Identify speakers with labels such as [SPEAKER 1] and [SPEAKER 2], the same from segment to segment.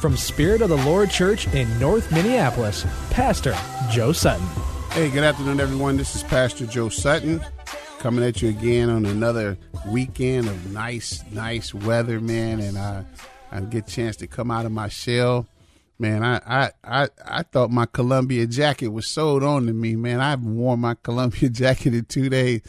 [SPEAKER 1] from Spirit of the Lord Church in North Minneapolis, Pastor Joe Sutton.
[SPEAKER 2] Hey, good afternoon, everyone. This is Pastor Joe Sutton coming at you again on another weekend of nice, nice weather, man. And I, I get a chance to come out of my shell. Man, I, I, I, I thought my Columbia jacket was sold on to me, man. I haven't worn my Columbia jacket in two days.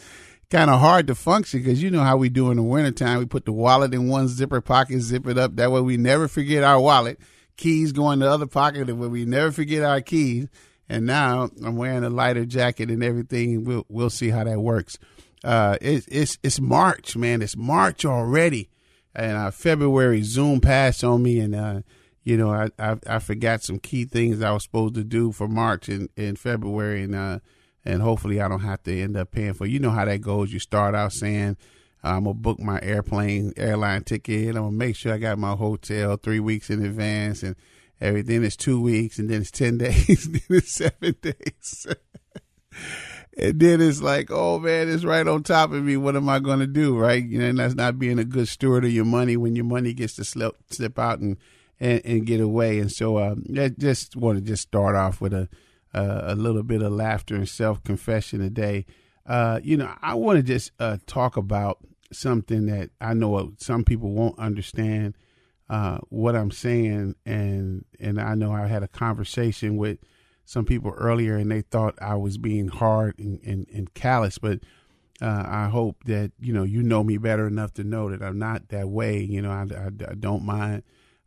[SPEAKER 2] Kind of hard to function because you know how we do in the wintertime. We put the wallet in one zipper pocket, zip it up. That way we never forget our wallet. Keys go in the other pocket, and we never forget our keys. And now I'm wearing a lighter jacket and everything. We'll we'll see how that works. Uh, it's it's it's March, man. It's March already, and uh, February Zoom passed on me, and uh, you know, I, I, I forgot some key things I was supposed to do for March and in February, and uh, and hopefully I don't have to end up paying for. You know how that goes. You start out saying I'm gonna book my airplane airline ticket. I'm gonna make sure I got my hotel three weeks in advance, and everything is two weeks, and then it's ten days, then it's seven days. and then it's like, oh man, it's right on top of me. What am I to do? Right? You know, and that's not being a good steward of your money when your money gets to slip slip out and and, and get away. And so um, I just want to just start off with a uh, a little bit of laughter and self confession today. Uh, you know, I want to just uh, talk about something that I know some people won't understand uh, what I'm saying, and and I know I had a conversation with some people earlier, and they thought I was being hard and, and, and callous, but. Uh, I hope that you know you know me better enough to know that I'm not that way. You know, I, I, I don't mind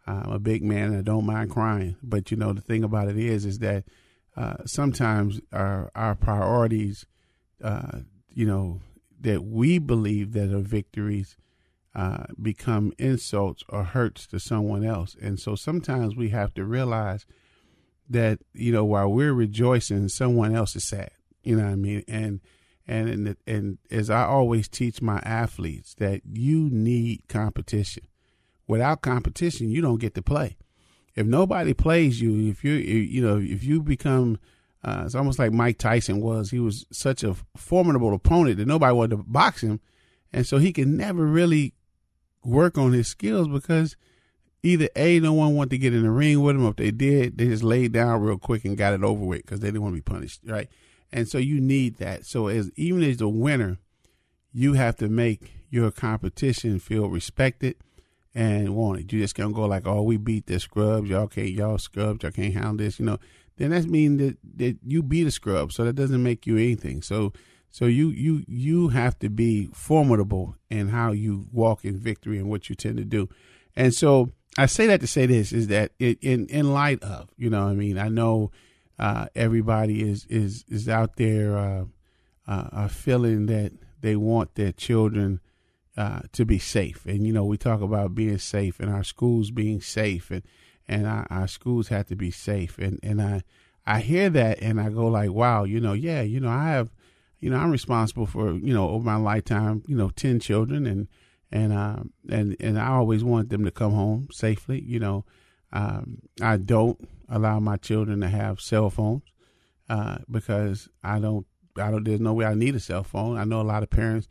[SPEAKER 2] I'm a big man I don't mind crying. But you know, the thing about it is, is that uh, sometimes our our priorities, uh, you know, that we believe that are victories, uh, become insults or hurts to someone else. And so sometimes we have to realize that you know while we're rejoicing, someone else is sad. You know what I mean? And and and, and as I always teach my athletes, that you need competition without competition, you don't get to play. If nobody plays you, if you you know if you become uh, it's almost like Mike Tyson was. He was such a formidable opponent that nobody wanted to box him, and so he could never really work on his skills because either a no one wanted to get in the ring with him, or if they did, they just laid down real quick and got it over with because they didn't want to be punished, right? And so you need that. So as even as the winner, you have to make your competition feel respected and want it. You just gonna go like, oh, we beat the scrubs. Y'all can't, y'all scrubs. Y'all can't handle this. You know, then that means that that you beat a scrub. So that doesn't make you anything. So so you you you have to be formidable in how you walk in victory and what you tend to do. And so I say that to say this is that it, in in light of you know I mean I know uh, everybody is is is out there uh, uh, feeling that they want their children uh, to be safe. And you know, we talk about being safe and our schools being safe, and and our, our schools have to be safe. And and I I hear that and I go like, wow, you know, yeah, you know, I have, you know, I'm responsible for you know over my lifetime, you know, ten children, and and um and and I always want them to come home safely. You know, um, I don't allow my children to have cell phones uh, because I don't. I don't. There's no way I need a cell phone. I know a lot of parents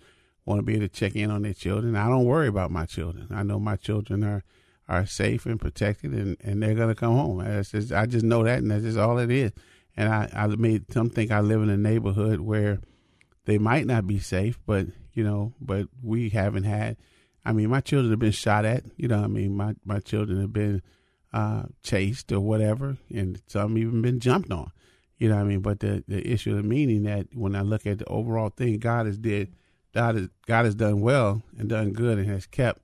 [SPEAKER 2] want to be able to check in on their children. I don't worry about my children. I know my children are are safe and protected, and, and they're gonna come home. Just, I just know that, and that's just all it is. And I, I made some think I live in a neighborhood where they might not be safe, but you know, but we haven't had. I mean, my children have been shot at. You know, I mean, my my children have been uh, chased or whatever, and some even been jumped on. You know I mean? But the the issue of meaning that when I look at the overall thing, God has did, God has God has done well and done good and has kept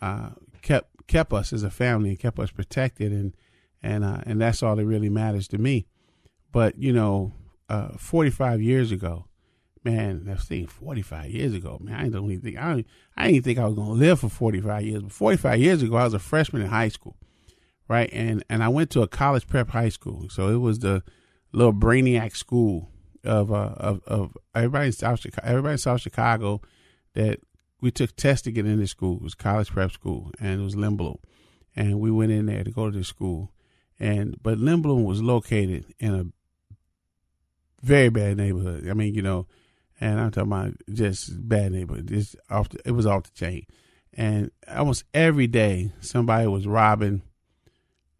[SPEAKER 2] uh, kept kept us as a family and kept us protected and and uh, and that's all that really matters to me. But you know, uh, 45 years ago, man, I've seen 45 years ago, man, I don't even think I don't, I didn't think I was gonna live for 45 years. But 45 years ago, I was a freshman in high school, right? And and I went to a college prep high school, so it was the little brainiac school of uh, of of everybody in South Chicago, everybody in South Chicago that we took tests to get into school. It was college prep school, and it was Lindblom, and we went in there to go to the school, and but Lindblom was located in a very bad neighborhood. I mean, you know, and I'm talking about just bad neighborhood. Just off the, it was off the chain, and almost every day somebody was robbing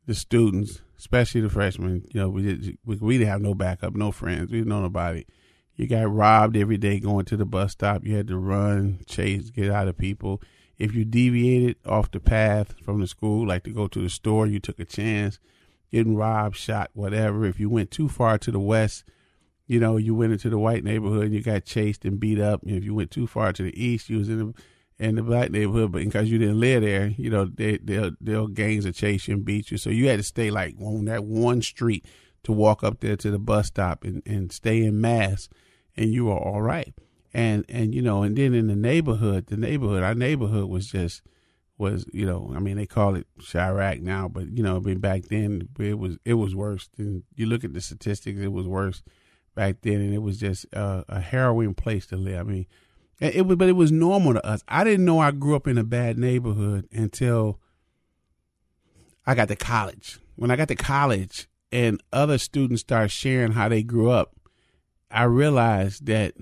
[SPEAKER 2] the students, especially the freshmen. You know, we did, we, we didn't have no backup, no friends, we didn't know nobody. You got robbed every day going to the bus stop. You had to run, chase, get out of people. If you deviated off the path from the school, like to go to the store, you took a chance getting robbed, shot, whatever. If you went too far to the west, you know, you went into the white neighborhood and you got chased and beat up. If you went too far to the east, you was in the in the black neighborhood, but because you didn't live there, you know, they they'll they'll gangs will chase you and beat you. So you had to stay like on that one street to walk up there to the bus stop and, and stay in mass and you were all right. And and you know, and then in the neighborhood, the neighborhood, our neighborhood was just was you know, I mean they call it Chiraq now, but you know, I mean back then it was it was worse. And you look at the statistics, it was worse back then, and it was just a harrowing place to live. I mean, it was, but it was normal to us. I didn't know I grew up in a bad neighborhood until I got to college. When I got to college, and other students started sharing how they grew up, I realized that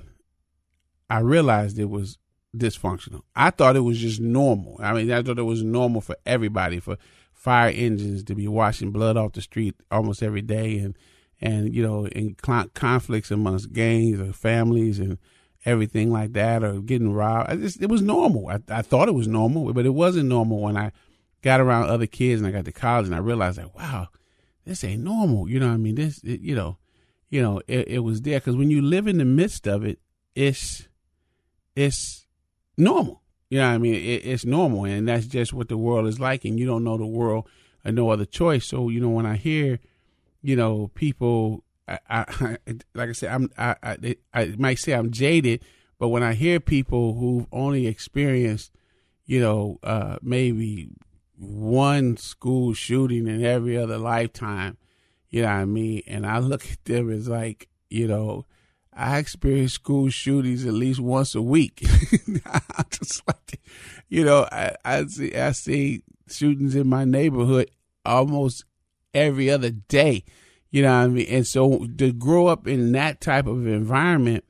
[SPEAKER 2] I realized it was dysfunctional. I thought it was just normal. I mean, I thought it was normal for everybody for fire engines to be washing blood off the street almost every day, and and you know, in conflicts amongst gangs or families and everything like that, or getting robbed. Just, it was normal. I, I thought it was normal, but it wasn't normal when I got around other kids and I got to college and I realized wow, this ain't normal. You know what I mean? This, it, you know, you know, it, it was there because when you live in the midst of it, it's it's normal. You know what I mean? It, it's normal, and that's just what the world is like. And you don't know the world and no other choice. So you know, when I hear, you know, people, I, I like I said, I'm I, I I might say I'm jaded, but when I hear people who've only experienced, you know, uh, maybe one school shooting in every other lifetime, you know what I mean? And I look at them as like, you know, I experience school shootings at least once a week. I just like, you know, I, I see I see shootings in my neighborhood almost every other day. You know what I mean? And so to grow up in that type of environment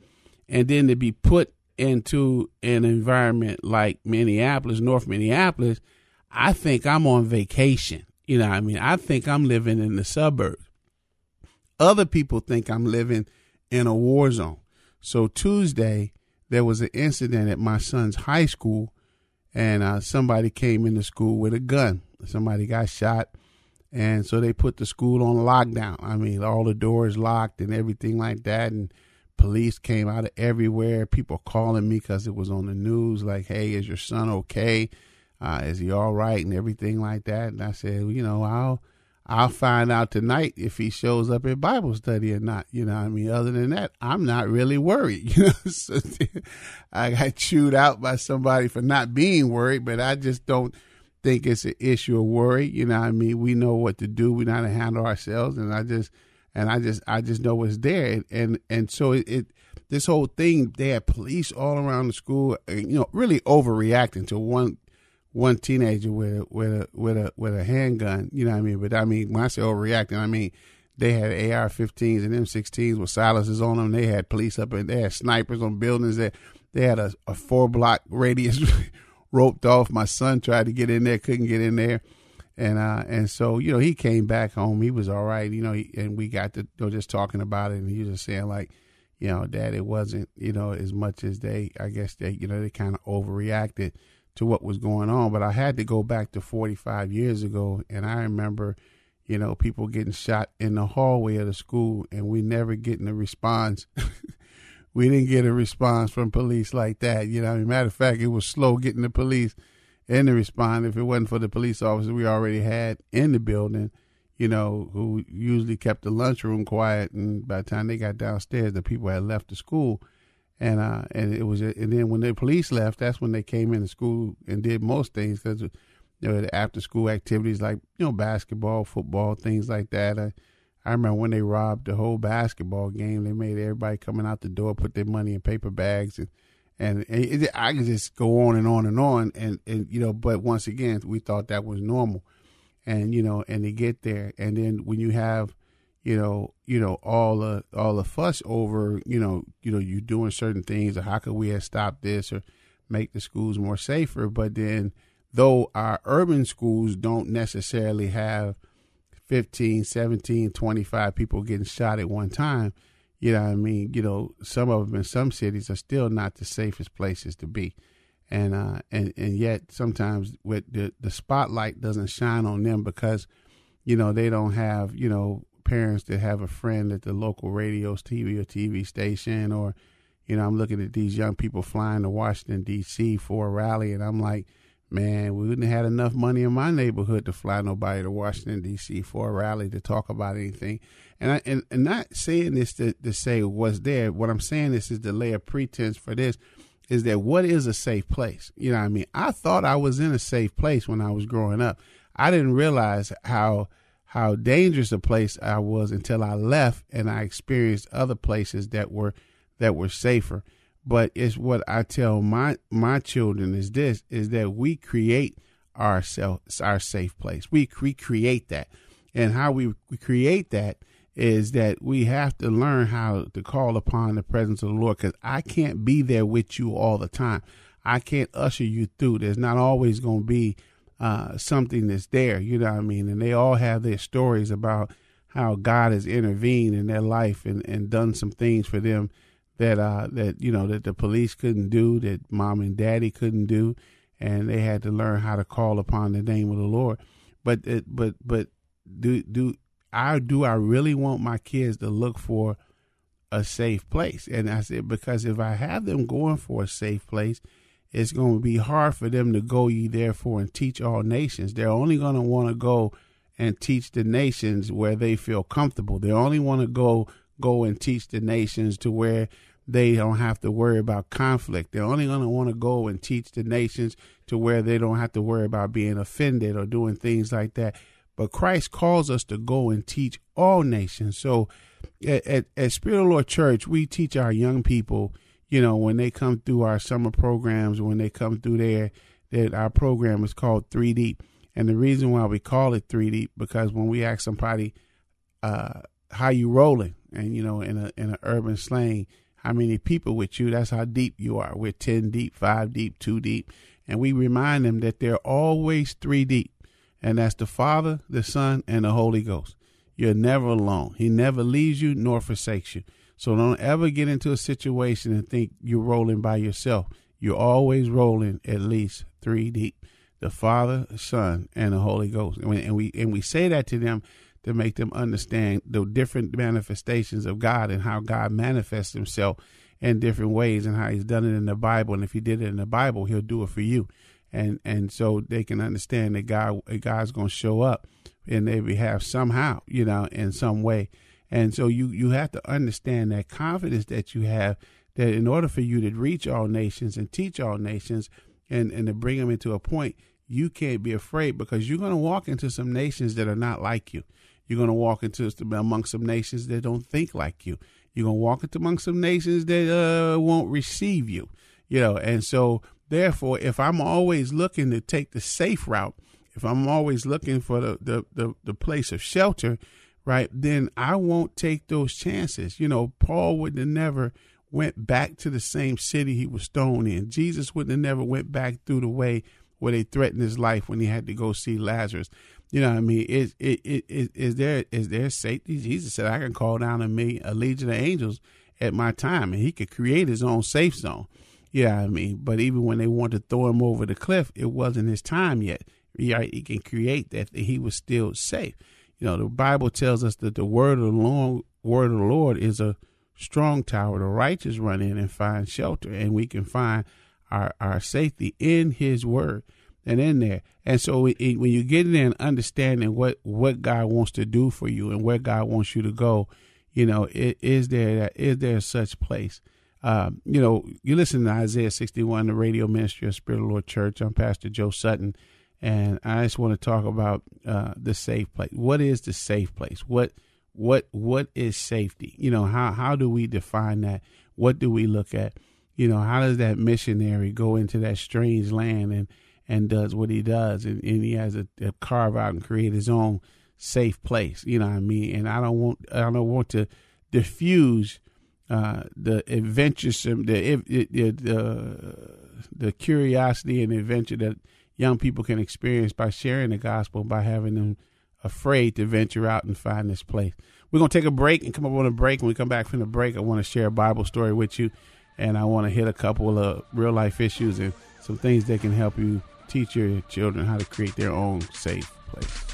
[SPEAKER 2] and then to be put into an environment like Minneapolis, North Minneapolis, I think I'm on vacation. You know I mean? I think I'm living in the suburbs. Other people think I'm living in a war zone. So Tuesday, there was an incident at my son's high school, and uh, somebody came into school with a gun. Somebody got shot, and so they put the school on lockdown. I mean, all the doors locked and everything like that, and police came out of everywhere. People calling me because it was on the news, like, "Hey, is your son okay? Uh, is he all right?" and everything like that. And I said, well, you know, I'll I'll find out tonight if he shows up at Bible study or not. You know I mean? Other than that, I'm not really worried. You know, so I got chewed out by somebody for not being worried, but I just don't think it's an issue of worry. You know I mean? We know what to do. We know how to handle ourselves. And I just, and I just, I just know what's there. And, and, so it, it, this whole thing, they had police all around the school, uh, you know, really overreacting to one one teenager with a with a with a with a handgun. You know what I mean? But I mean when I say overreacting, I mean they had AR-15s and M16s with silencers on them. They had police up and they had snipers on buildings. They they had a, a four block radius roped off. My son tried to get in there, couldn't get in there. And uh, and so you know he came back home. He was all right, you know. He, and we got to you know, just talking about it, and he was just saying like, you know, Dad, it wasn't you know as much as they. I guess they you know they kind of overreacted to what was going on. But I had to go back to 45 years ago, and I remember, you know, people getting shot in the hallway of the school, and we never getting a response. we didn't get a response from police like that. You know, I mean, matter of fact, it was slow getting the police in to respond. If it wasn't for the police officers we already had in the building, you know, who usually kept the lunchroom quiet, and by the time they got downstairs, the people had left the school and uh, and it was, and then when the police left, that's when they came into school and did most things because you know the after school activities like you know basketball, football, things like that. I, I remember when they robbed the whole basketball game. They made everybody coming out the door put their money in paper bags and. And it, I could just go on and on and on, and, and you know, but once again, we thought that was normal, and you know, and they get there, and then when you have you know, you know, all the all the fuss over, you know, you know, you doing certain things or how could we have stopped this or make the schools more safer. But then though our urban schools don't necessarily have 15, 17, 25 people getting shot at one time, you know what I mean? You know, some of them in some cities are still not the safest places to be. And uh and, and yet sometimes with the, the spotlight doesn't shine on them because, you know, they don't have, you know, parents that have a friend at the local radio's TV or TV station, or, you know, I'm looking at these young people flying to Washington, D.C. for a rally, and I'm like, man, we wouldn't have had enough money in my neighborhood to fly nobody to Washington, D.C. for a rally to talk about anything. And, I, and, and not saying this to, to say what's there. What I'm saying this is to lay a pretense for this is that what is a safe place? You know what I mean? I thought I was in a safe place when I was growing up. I didn't realize how – how dangerous a place I was until I left and I experienced other places that were that were safer. But it's what I tell my my children is this is that we create ourselves our safe place. We we create that. And how we, create that is that we have to learn how to call upon the presence of the Lord because I can't be there with you all the time. I can't usher you through. There's not always going to be uh, something that's there. You know what I mean? And they all have their stories about how God has intervened in their life and, and done some things for them that uh, that you know that the police couldn't do, that mom and daddy couldn't do, and they had to learn how to call upon the name of the Lord. But it, but but do do I do I really want my kids to look for a safe place? And I said because if I have them going for a safe place, it's going to be hard for them to go ye therefore and teach all nations. They're only going to want to go and teach the nations where they feel comfortable. They only want to go go and teach the nations to where they don't have to worry about conflict. They're only going to want to go and teach the nations to where they don't have to worry about being offended or doing things like that. But Christ calls us to go and teach all nations. So at, at, at Spirit of Lord Church, we teach our young people you know, when they come through our summer programs, when they come through there, that our program is called 3D. And the reason why we call it 3D, because when we ask somebody, uh, how you rolling, and you know, in a in an urban slang, how many people with you? That's how deep you are. We're ten deep, five deep, two deep, and we remind them that they're always three deep, and that's the Father, the Son, and the Holy Ghost. You're never alone. He never leaves you nor forsakes you. So don't ever get into a situation and think you're rolling by yourself. You're always rolling at least three deep. The Father, Son, and the Holy Ghost. And we, and we and we say that to them to make them understand the different manifestations of God and how God manifests himself in different ways and how he's done it in the Bible. And if he did it in the Bible, he'll do it for you. And and so they can understand that God God's gonna show up in their behalf somehow, you know, in some way. And so you, you have to understand that confidence that you have that in order for you to reach all nations and teach all nations and, and to bring them into a point, you can't be afraid because you're going to walk into some nations that are not like you. You're going to walk into among some nations that don't think like you. You're going to walk into among some nations that uh, won't receive you. You know, and so therefore, if I'm always looking to take the safe route, if I'm always looking for the, the, the, the place of shelter, right, then I won't take those chances. You know, Paul would have never went back to the same city he was stoned in. Jesus would have never went back through the way where they threatened his life when he had to go see Lazarus. You know what I mean? Is it, it, is there is there safety? Jesus said, I can call down a, million, a legion of angels at my time, and he could create his own safe zone. Yeah, I mean, but even when they wanted to throw him over the cliff, it wasn't his time yet. He, uh, he can create that he was still safe. You know, the Bible tells us that the word of the Lord, word of the Lord is a strong tower. The righteous run in and find shelter, and we can find our, our safety in His word and in there. And so it, when you get in there and understanding what, what God wants to do for you and where God wants you to go, you know, it, is there is there such place? Um, you know, you listen to Isaiah 61, the radio ministry of Spirit of Lord Church. I'm Pastor Joe Sutton, and I just want to talk about uh, the safe place. What is the safe place? What what what is safety? You know, how how do we define that? What do we look at? You know, how does that missionary go into that strange land and and does what he does, and, and he has to carve out and create his own safe place. You know what I mean? And I don't want I don't want to diffuse uh, the adventuresome, the, the the the curiosity and adventure that young people can experience by sharing the gospel, by having them afraid to venture out and find this place. We're gonna take a break and come up on a break. When we come back from the break, I want to share a Bible story with you, and I want to hit a couple of real life issues and some things that can help you teach your children how to create their own safe place.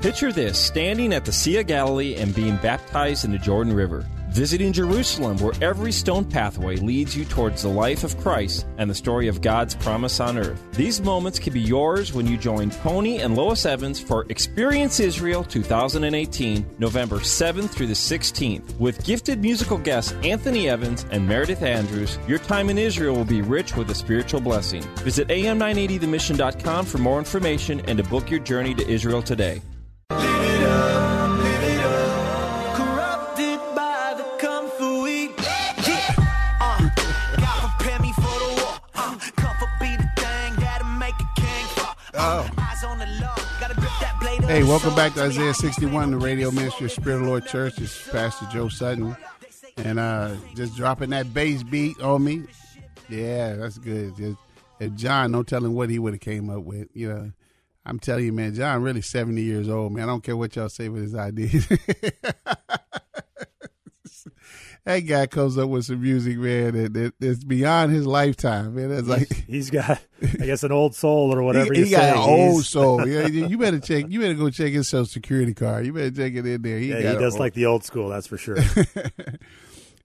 [SPEAKER 3] Picture this standing at the Sea of Galilee and being baptized in the Jordan River. Visiting Jerusalem, where every stone pathway leads you towards the life of Christ and the story of God's promise on earth. These moments can be yours when you join Tony and Lois Evans for Experience Israel 2018, November 7th through the 16th. With gifted musical guests Anthony Evans and Meredith Andrews, your time in Israel will be rich with a spiritual blessing. Visit am980themission.com for more information and to book your journey to Israel today. Oh.
[SPEAKER 2] Hey, welcome back to Isaiah 61, the radio ministry of Spirit of Lord Church. Is Pastor Joe Sutton. And uh just dropping that bass beat on me. Yeah, that's good. Just, John, no telling what he would have came up with. You know, I'm telling you, man, John really 70 years old, man. I don't care what y'all say with his ideas. that guy comes up with some music, man, that, that, that's beyond his lifetime, man. That's like
[SPEAKER 4] he's got, I guess, an old soul or whatever.
[SPEAKER 2] He,
[SPEAKER 4] he
[SPEAKER 2] got an old soul. Yeah, you better check. You better go check his social security card. You better check it in there. He,
[SPEAKER 4] Yeah, he does
[SPEAKER 2] old-
[SPEAKER 4] like the old school, that's for sure.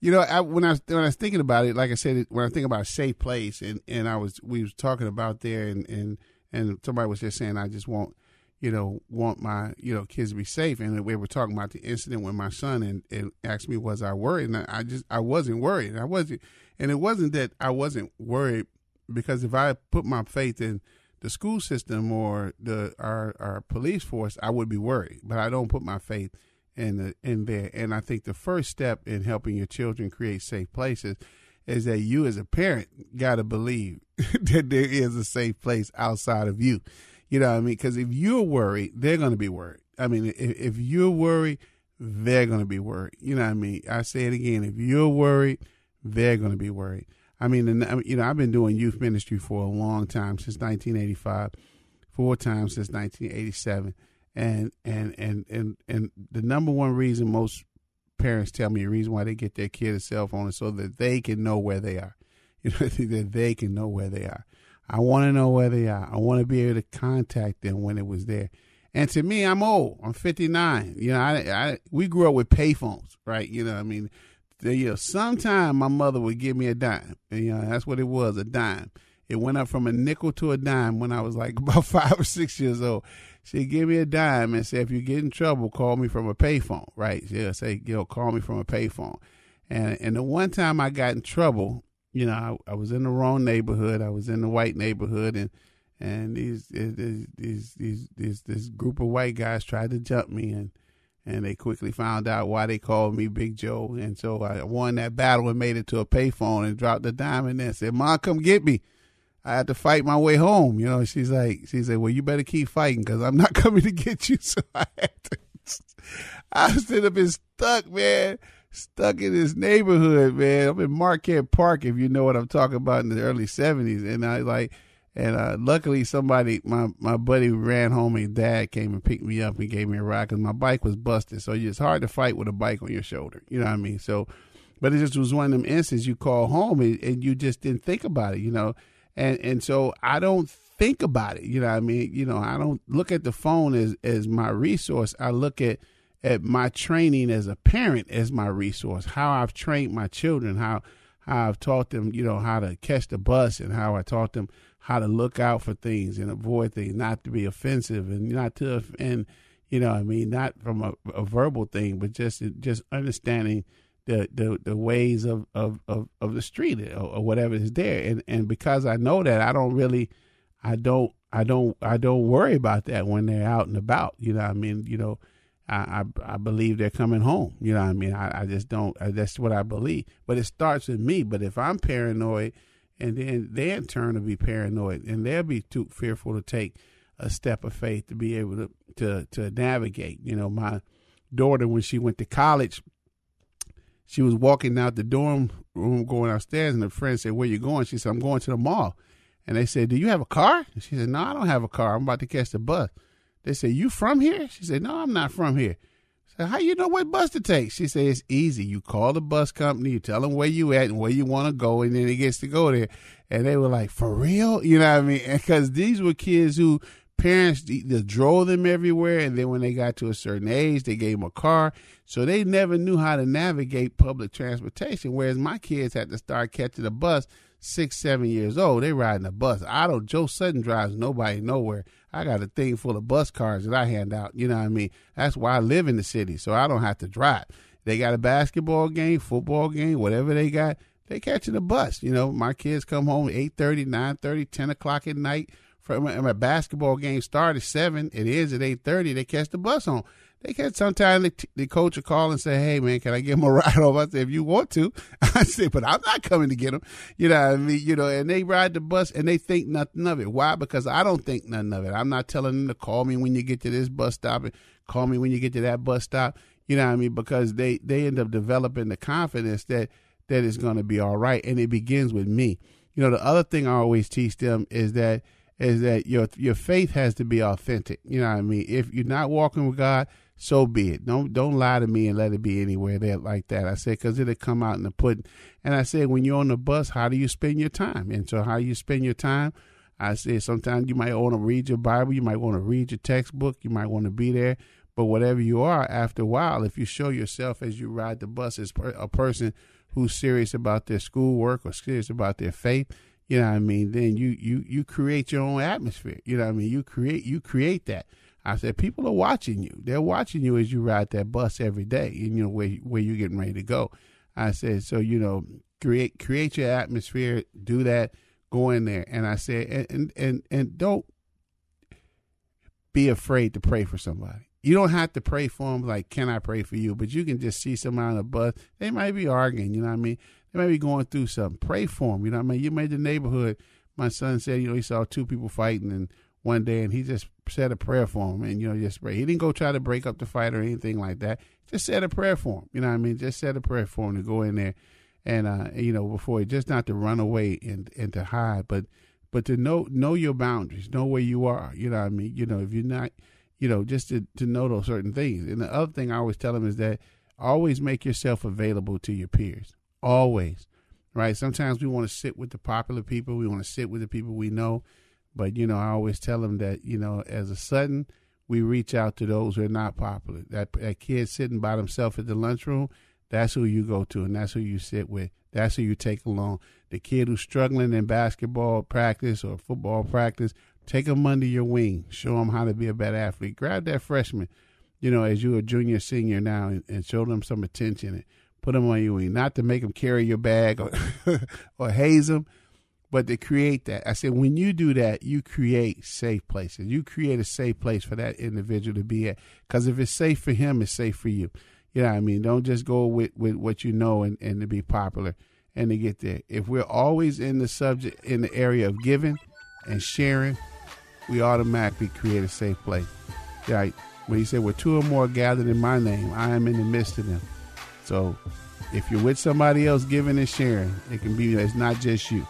[SPEAKER 2] You know, I, when I was when I was thinking about it, like I said, when I think about a safe place, and, and I was we was talking about there, and, and and somebody was just saying, I just want, you know, want my you know kids to be safe, and we were talking about the incident with my son, and, and asked me was I worried, and I just I wasn't worried, I wasn't, and it wasn't that I wasn't worried because if I put my faith in the school system or the our our police force, I would be worried, but I don't put my faith in the in there. And I think the first step in helping your children create safe places is that you as a parent got to believe that there is a safe place outside of you. You know what I mean? Because if you're worried, they're going to be worried. I mean, if, if you're worried, they're going to be worried. You know what I mean? I say it again. If you're worried, they're going to be worried. I mean, and, you know, I've been doing youth ministry for a long time since 1985, four times since 1987 and and and and and the number one reason most parents tell me the reason why they get their kid a cell phone is so that they can know where they are. You know, that they can know where they are. I want to know where they are. I want to be able to contact them when it was there. And to me, I'm old. I'm 59. You know, I, I we grew up with payphones, right? You know, I mean, the, you know, sometime my mother would give me a dime. And, you know, that's what it was, a dime. It went up from a nickel to a dime when I was like about five or six years old. She'd give me a dime and say, if you get in trouble, call me from a payphone, right? She'll say, you know, call me from a payphone. And and the one time I got in trouble, you know, I, I was in the wrong neighborhood. I was in the white neighborhood, and and these these these these, this group of white guys tried to jump me and and they quickly found out why they called me Big Joe. And so I won that battle and made it to a payphone and dropped the diamond and said, Mom, come get me. I had to fight my way home. You know, she's like, she said, well, you better keep fighting because I'm not coming to get you. So I had to, I stood up and stuck, man, stuck in this neighborhood, man. I'm in Marquette Park, if you know what I'm talking about in the early 70s. And I like, and uh, luckily, somebody, my, my buddy ran home and dad came and picked me up and gave me a ride because my bike was busted. So it's hard to fight with a bike on your shoulder. You know what I mean? So, but it just was one of them instances you call home and, and you just didn't think about it, you know? And, and so I don't think about it. You know I mean? You know, I don't look at the phone as, as my resource. I look at, at my training as a parent as my resource, how I've trained my children, how, how I've taught them, you know, how to catch the bus and how I taught them how to look out for things and avoid things, not to be offensive and not to and you know, I mean, not from a, a verbal thing, but just just understanding the the, the ways of, of, of, of the street or, or, whatever is there. And and because I know that, I don't really, I don't I don't I don't worry about that when they're out and about. You know, I mean, you know. I, I, I believe they're coming home. You know what I mean? I, I just don't. I, that's what I believe. But it starts with me. But if I'm paranoid and then they in turn will be paranoid and they'll be too fearful to take a step of faith to be able to to to navigate. You know, my daughter when she went to college, she was walking out the dorm room going upstairs, and her friend said, "Where you going?" She said, "I'm going to the mall." And they said, "Do you have a car?" And she said, "No, I don't have a car. I'm about to catch the bus." They said, "You from here?" She said, "No, I'm not from here." So how you know what bus to take? She said it's easy. You call the bus company, you tell them where you at and where you want to go, and then it gets to go there. And they were like, for real? You know what I mean? Because these were kids who parents just drove them everywhere, and then when they got to a certain age, they gave them a car. So they never knew how to navigate public transportation. Whereas my kids had to start catching a bus six, seven years old. They riding a bus. I don't. Joe Sutton drives nobody nowhere. I got a thing full of bus cards that I hand out. You know what I mean? That's why I live in the city, so I don't have to drive. They got a basketball game, football game, whatever they got. They catching a bus. You know, my kids come home 8.30, 9.30, 10 o'clock at night. From a basketball game started seven. It is at eight thirty. They catch the bus home. They catch sometimes the, the coach will call and say, "Hey man, can I get him a ride over?" I say, "If you want to," I say, "But I'm not coming to get him." You know what I mean? You know, and they ride the bus and they think nothing of it. Why? Because I don't think nothing of it. I'm not telling them to call me when you get to this bus stop and call me when you get to that bus stop. You know what I mean? Because they they end up developing the confidence that that is going to be all right, and it begins with me. You know, the other thing I always teach them is that is that your your faith has to be authentic. You know what I mean? If you're not walking with God, so be it. Don't don't lie to me and let it be anywhere there like that. I said because it'll come out in the pudding. And I said when you're on the bus, how do you spend your time? And so how you spend your time, I said sometimes you might want to read your Bible, you might want to read your textbook, you might want to be there. But whatever you are, after a while, if you show yourself as you ride the bus as a person who's serious about their schoolwork or serious about their faith, you know what I mean, then you you you create your own atmosphere. You know what I mean? You create you create that. I said, people are watching you. They're watching you as you ride that bus every day, and you know where where you're getting ready to go. I said, so you know, create create your atmosphere. Do that. Go in there, and I said, and and and, and don't be afraid to pray for somebody. You don't have to pray for them like, can I pray for you? But you can just see somebody on the bus. They might be arguing. You know what I mean? They might be going through something. Pray for them. You know what I mean? You made the neighborhood. My son said, you know, he saw two people fighting, and one day, and he just said a prayer for him, and you know, just pray. He didn't go try to break up the fight or anything like that. Just said a prayer for him. You know what I mean? Just said a prayer for him to go in there, and uh, you know, before he just not to run away and and to hide, but but to know know your boundaries, know where you are. You know what I mean? You know, if you're not, you know, just to to know those certain things. And the other thing I always tell him is that always make yourself available to your peers. Always, right? Sometimes we want to sit with the popular people. We want to sit with the people we know but you know, I always tell them that you know, as a Sutton, we reach out to those who are not popular. That that kid sitting by himself at the lunchroom, that's who you go to, and that's who you sit with. That's who you take along. The kid who's struggling in basketball practice or football practice, take them under your wing. Show them how to be a better athlete. Grab that freshman, you know, as you're a junior, senior now, and, and show them some attention and put them on your wing. Not to make them carry your bag or or haze them, but to create that, I said, when you do that, you create safe places. You create a safe place for that individual to be at. Because if it's safe for him, it's safe for you. You know what I mean? Don't just go with, with what you know and, and to be popular and to get there. If we're always in the subject, in the area of giving and sharing, we automatically create a safe place. Right? When he said, "Where two or more gathered in my name, I am in the midst of them." So, if you're with somebody else giving and sharing, it can be. It's not just you.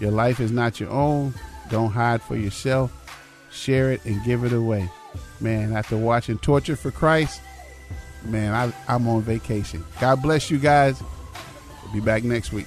[SPEAKER 2] Your life is not your own. Don't hide for yourself. Share it and give it away. Man, after watching Tortured for Christ, man, I, I'm on vacation. God bless you guys. We'll be back next week.